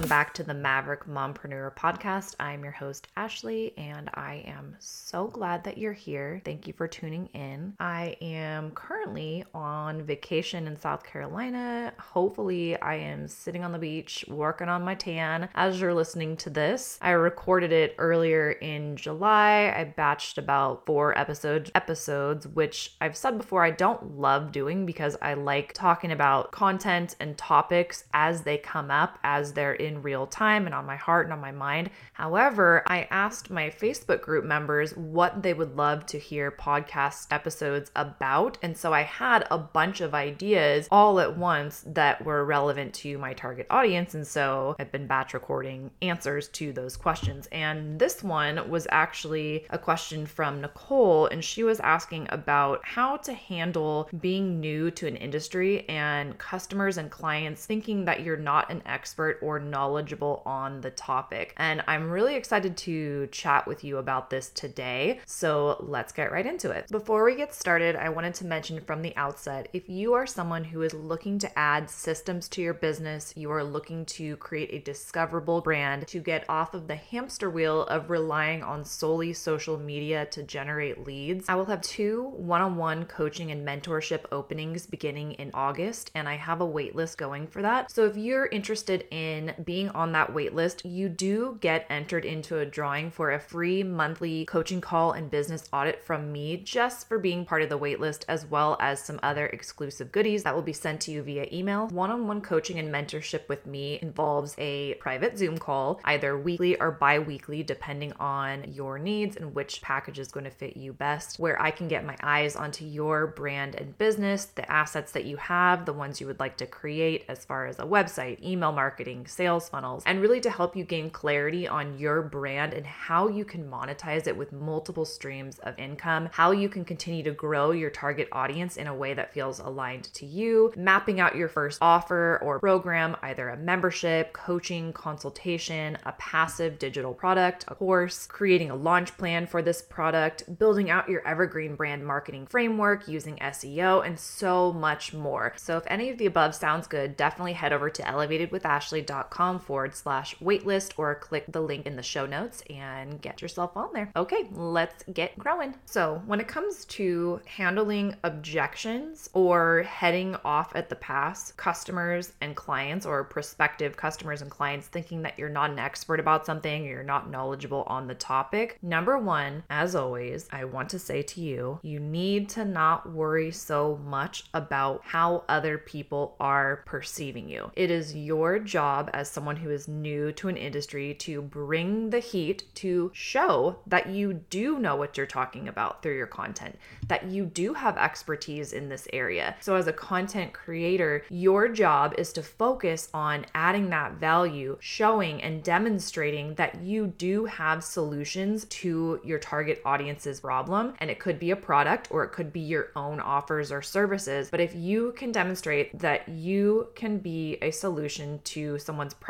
Welcome back to the Maverick Mompreneur podcast. I'm your host, Ashley, and I am so glad that you're here. Thank you for tuning in. I am currently on vacation in South Carolina. Hopefully, I am sitting on the beach working on my tan as you're listening to this. I recorded it earlier in July. I batched about four episodes, episodes, which I've said before I don't love doing because I like talking about content and topics as they come up, as they're in real time and on my heart and on my mind. However, I asked my Facebook group members what they would love to hear podcast episodes about. And so I had a bunch of ideas all at once that were relevant to my target audience. And so I've been batch recording answers to those questions. And this one was actually a question from Nicole, and she was asking about how to handle being new to an industry and customers and clients thinking that you're not an expert or knowledgeable on the topic. And I'm really excited to chat with you about this today. So let's get right into it. Before we get started, I wanted to mention from the outset if you are someone who is looking to add systems to your business, you are looking to create a discoverable brand to get off of the hamster wheel of relying on solely social media to generate leads, I will have two one on one coaching and mentorship openings beginning in August, and I have a waitlist going for that. So if you're interested in being on that waitlist, you do get entered into a drawing for a free monthly coaching call and business audit from me just for being part of the waitlist, as well as some other exclusive goodies that will be sent to you via email. One on one coaching and mentorship with me involves a private Zoom call, either weekly or bi weekly, depending on your needs and which package is going to fit you best, where I can get my eyes onto your brand and business, the assets that you have, the ones you would like to create as far as a website, email marketing, sales funnels, and really to help you gain clarity on your brand and how you can monetize it with multiple streams of income, how you can continue to grow your target audience in a way that feels aligned to you, mapping out your first offer or program, either a membership, coaching, consultation, a passive digital product, a course, creating a launch plan for this product, building out your evergreen brand marketing framework using SEO, and so much more. So if any of the above sounds good, definitely head over to elevatedwithashley.com forward slash waitlist or click the link in the show notes and get yourself on there. Okay, let's get growing. So when it comes to handling objections or heading off at the pass, customers and clients or prospective customers and clients thinking that you're not an expert about something, you're not knowledgeable on the topic, number one, as always, I want to say to you, you need to not worry so much about how other people are perceiving you. It is your job as someone who is new to an industry to bring the heat to show that you do know what you're talking about through your content, that you do have expertise in this area. So, as a content creator, your job is to focus on adding that value, showing and demonstrating that you do have solutions to your target audience's problem. And it could be a product or it could be your own offers or services. But if you can demonstrate that you can be a solution to someone's problem,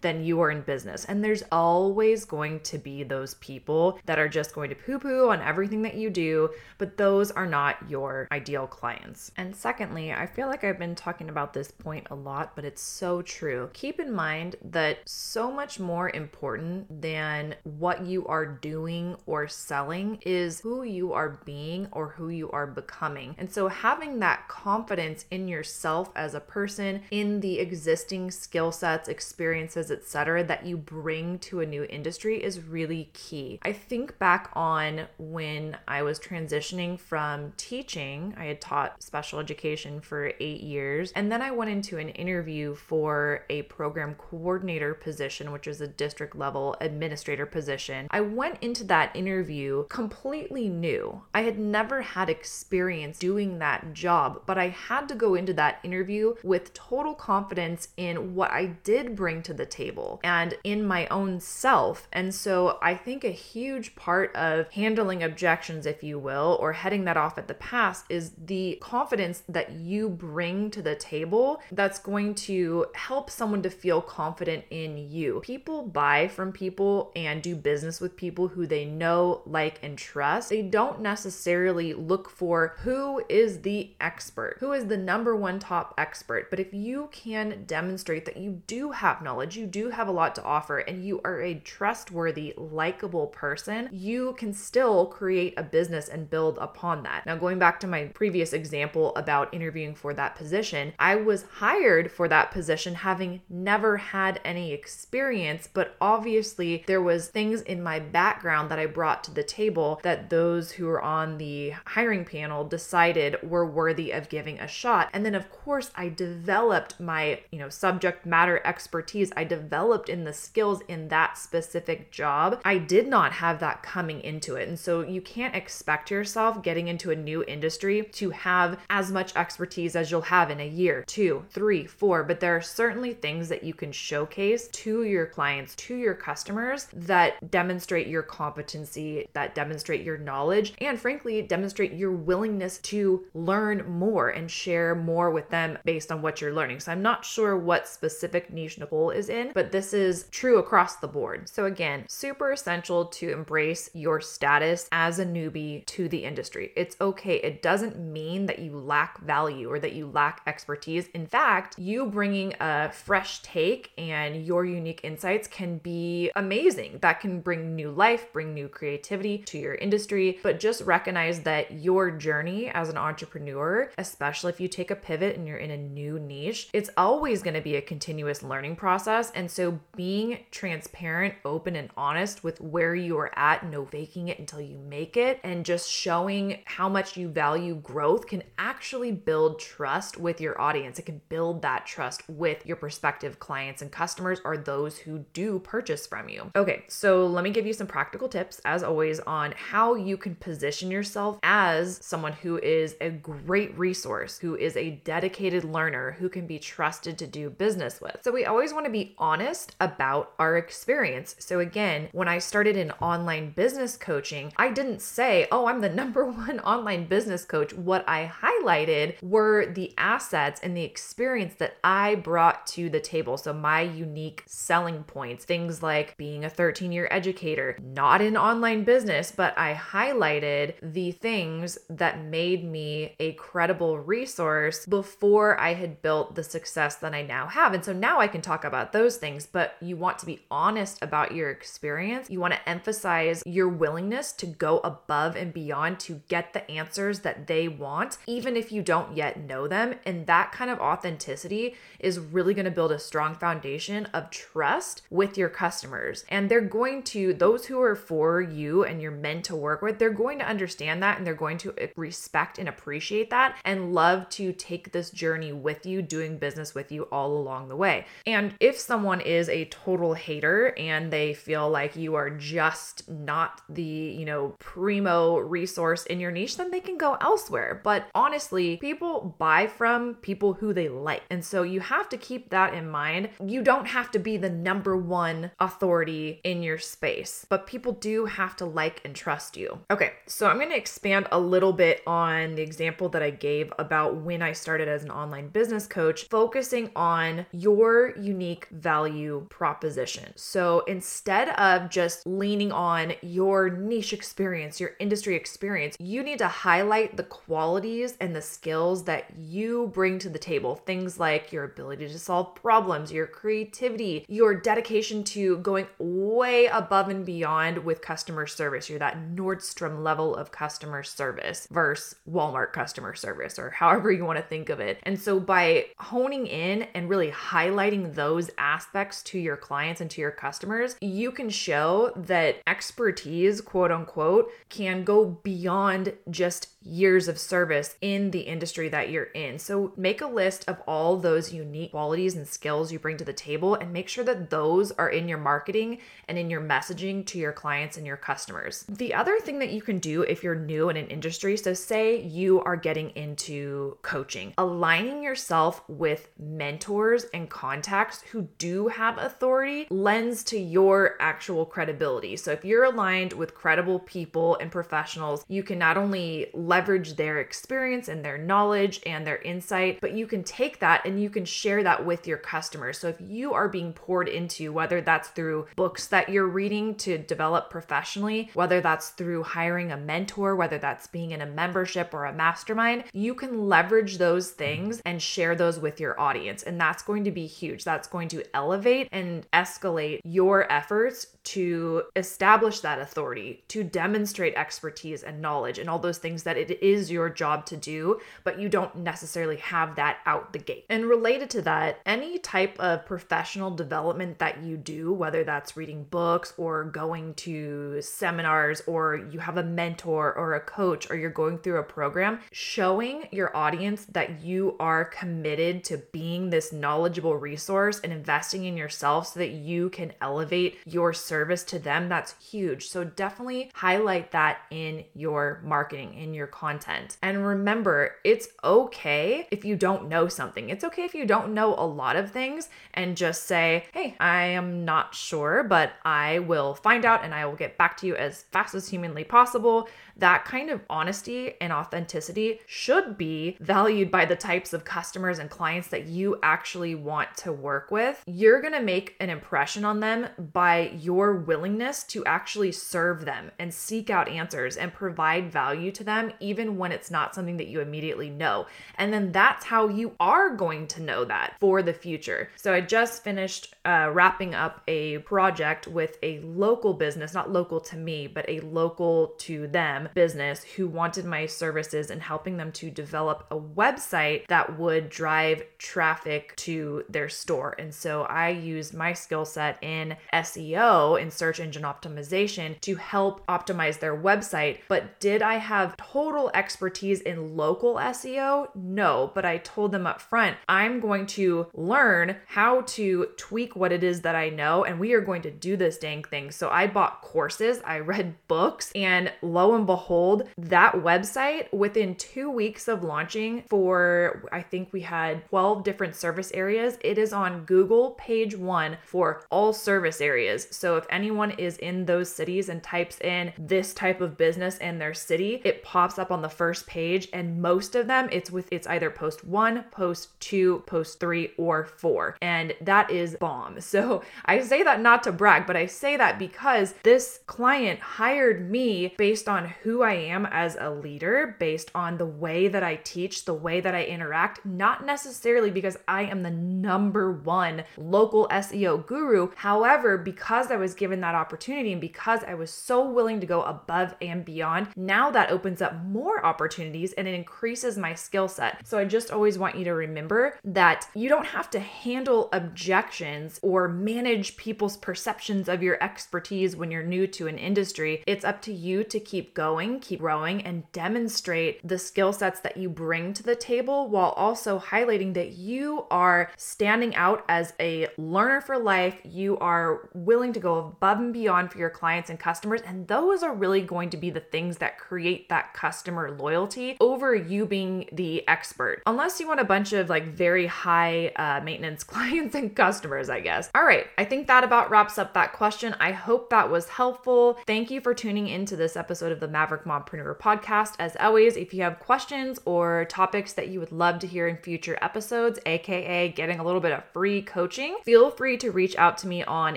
then you are in business. And there's always going to be those people that are just going to poo poo on everything that you do, but those are not your ideal clients. And secondly, I feel like I've been talking about this point a lot, but it's so true. Keep in mind that so much more important than what you are doing or selling is who you are being or who you are becoming. And so having that confidence in yourself as a person, in the existing skill sets, experiences, etc. that you bring to a new industry is really key. I think back on when I was transitioning from teaching, I had taught special education for 8 years, and then I went into an interview for a program coordinator position, which is a district level administrator position. I went into that interview completely new. I had never had experience doing that job, but I had to go into that interview with total confidence in what I did bring to the table and in my own self. And so I think a huge part of handling objections, if you will, or heading that off at the pass is the confidence that you bring to the table that's going to help someone to feel confident in you. People buy from people and do business with people who they know, like, and trust. They don't necessarily look for who is the expert, who is the number one top expert. But if you can demonstrate that you do have knowledge, you do have a lot to offer, and you are a trustworthy, likable person, you can still create a business and build upon that. Now, going back to my previous example about interviewing for that position, I was hired for that position having never had any experience, but obviously there was things in my background that I brought to the table that those who were on the hiring panel decided were worthy of giving a shot. And then of course, I developed my, you know, subject matter expertise. I developed in the skills in that specific job. I did not have that coming into it. And so you can't expect yourself getting into a new industry to have as much expertise as you'll have in a year, two, three, four. But there are certainly things that you can showcase to your clients, to your customers that demonstrate your competency, that demonstrate your knowledge, and frankly, demonstrate your willingness to learn more and share more with them based on what you're learning. So I'm not sure what specific niche Nicole is in, but this is true across the board. So again, super essential to embrace your status as a newbie to the industry. It's okay. It doesn't mean that you lack value or that you lack expertise. In fact, you bringing a fresh take and your unique insights can be amazing. That can bring new life, bring new creativity to your industry, but just recognize that your journey as an entrepreneur, especially if you take a pivot and you're in a new niche, it's always going to be a continuous learning process. And so being transparent, open, and honest with where you are at, no faking it until you make it, and just showing how much you value growth can actually build trust with your audience. It can build that trust with your prospective clients and customers or those who do purchase from you. Okay, so let me give you some practical tips, as always, on how you can position yourself as someone who is a great resource, who is a dedicated learner, who can be trusted to do business with. So we always want to be honest about our experience. So again, when I started in online business coaching, I didn't say, oh, I'm the number one online business coach. What I highlighted were the assets and the experience that I brought to the table. So my unique selling points, things like being a 13 year educator, not in online business, but I highlighted the things that made me a credible resource before I had built the success that I now have. And so now I can talk about those things, but you want to be honest about your experience. You want to emphasize your willingness to go above and beyond to get the answers that they want, even if you don't yet know them. And that kind of authenticity is really going to build a strong foundation of trust with your customers. And they're going to, those who are for you and you're meant to work with, they're going to understand that and they're going to respect and appreciate that and love to take this journey with you, doing business with you all along the way. And if someone is a total hater and they feel like you are just not the, you know, primo resource in your niche, then they can go elsewhere. But honestly, people buy from people who they like. And so you have to keep that in mind. You don't have to be the number one authority in your space, but people do have to like and trust you. Okay, so I'm going to expand a little bit on the example that I gave about when I started as an online business coach, focusing on your unique value proposition. So instead of just leaning on your niche experience, your industry experience, you need to highlight the qualities and the skills that you bring to the table. Things like your ability to solve problems, your creativity, your dedication to going way above and beyond with customer service. You're that Nordstrom level of customer service versus Walmart customer service, or however you want to think of it. And so by honing in and really highlighting those aspects to your clients and to your customers, you can show that expertise, quote unquote, can go beyond just years of service in the industry that you're in. So make a list of all those unique qualities and skills you bring to the table and make sure that those are in your marketing and in your messaging to your clients and your customers. The other thing that you can do if you're new in an industry, so say you are getting into coaching, aligning yourself with mentors and contacts who do have authority lends to your actual credibility. So if you're aligned with credible people and professionals, you can not only leverage their experience and their knowledge and their insight, but you can take that and you can share that with your customers. So if you are being poured into, whether that's through books that you're reading to develop professionally, whether that's through hiring a mentor, whether that's being in a membership or a mastermind, you can leverage those things and share those with your audience. And that's going to be huge. That's that's going to elevate and escalate your efforts to establish that authority, to demonstrate expertise and knowledge and all those things that it is your job to do, but you don't necessarily have that out the gate. And related to that, any type of professional development that you do, whether that's reading books or going to seminars or you have a mentor or a coach or you're going through a program, showing your audience that you are committed to being this knowledgeable resource and investing in yourself so that you can elevate your service to them, that's huge. So definitely highlight that in your marketing, in your content. And remember, it's okay if you don't know something. It's okay if you don't know a lot of things and just say, hey, I am not sure, but I will find out and I will get back to you as fast as humanly possible that kind of honesty and authenticity should be valued by the types of customers and clients that you actually want to work with. You're going to make an impression on them by your willingness to actually serve them and seek out answers and provide value to them, even when it's not something that you immediately know. And then that's how you are going to know that for the future. So I just finished uh, wrapping up a project with a local business, not local to me, but a local to them business who wanted my services and helping them to develop a website that would drive traffic to their store. And so I used my skill set in SEO, in search engine optimization, to help optimize their website. But did I have total expertise in local SEO? No, but I told them up front, I'm going to learn how to tweak what it is that I know, and we are going to do this dang thing. So I bought courses, I read books, and lo and behold, that website within two weeks of launching for, I think we had 12 different service areas, it is on Google page one for all service areas. So if anyone is in those cities and types in this type of business in their city, it pops up on the first page. And most of them, it's with, it's either post one, post two, post three, or four. And that is bomb. So I say that not to brag, but I say that because this client hired me based on who I am as a leader, based on the way that I teach, the way that I interact, not necessarily because I am the number one local SEO guru. However, because I was given that opportunity and because I was so willing to go above and beyond, now that opens up more opportunities and it increases my skill set. So I just always want you to remember that you don't have to handle objections or manage people's perceptions of your expertise when you're new to an industry. It's up to you to keep going, keep growing, and demonstrate the skill sets that you bring to the table while also highlighting that you are standing out as a learner for life. You are willing to go above and beyond for your clients and customers. And those are really going to be the things that create that customer loyalty over you being the expert. Unless you want a bunch of like very high uh, maintenance clients and customers, I guess. All right, I think that about wraps up that question. I hope that was helpful. Thank you for tuning into this episode of the Maverick Mompreneur podcast. As always, if you have questions or topics that you would love to hear in future episodes, aka getting a little bit of free coaching, feel free to reach out to me on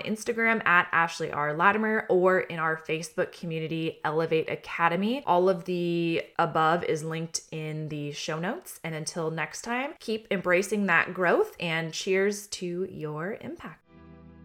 Instagram at Ashley R. Latimer or in our Facebook community, Elevate Academy. All of the above is linked in the show notes. And until next time, keep embracing that growth and cheers to your impact.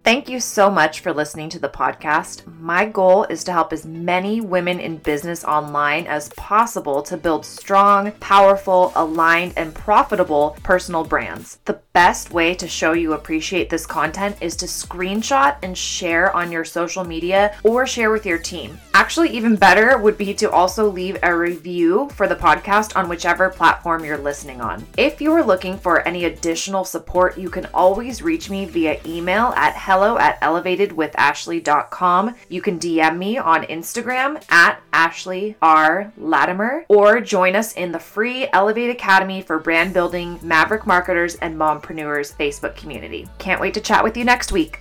Thank you so much for listening to the podcast. My goal is to help as many women in business online as possible to build strong, powerful, aligned, and profitable personal brands. The best way to show you appreciate this content is to screenshot and share on your social media or share with your team. Actually, even better would be to also leave a review for the podcast on whichever platform you're listening on. If you are looking for any additional support, you can always reach me via email at hello at elevatedwithashley.com. You can DM me on Instagram at Ashley R. Latimer or join us in the free Elevate Academy for brand building, maverick marketers, and mompreneurs Facebook community. Can't wait to chat with you next week.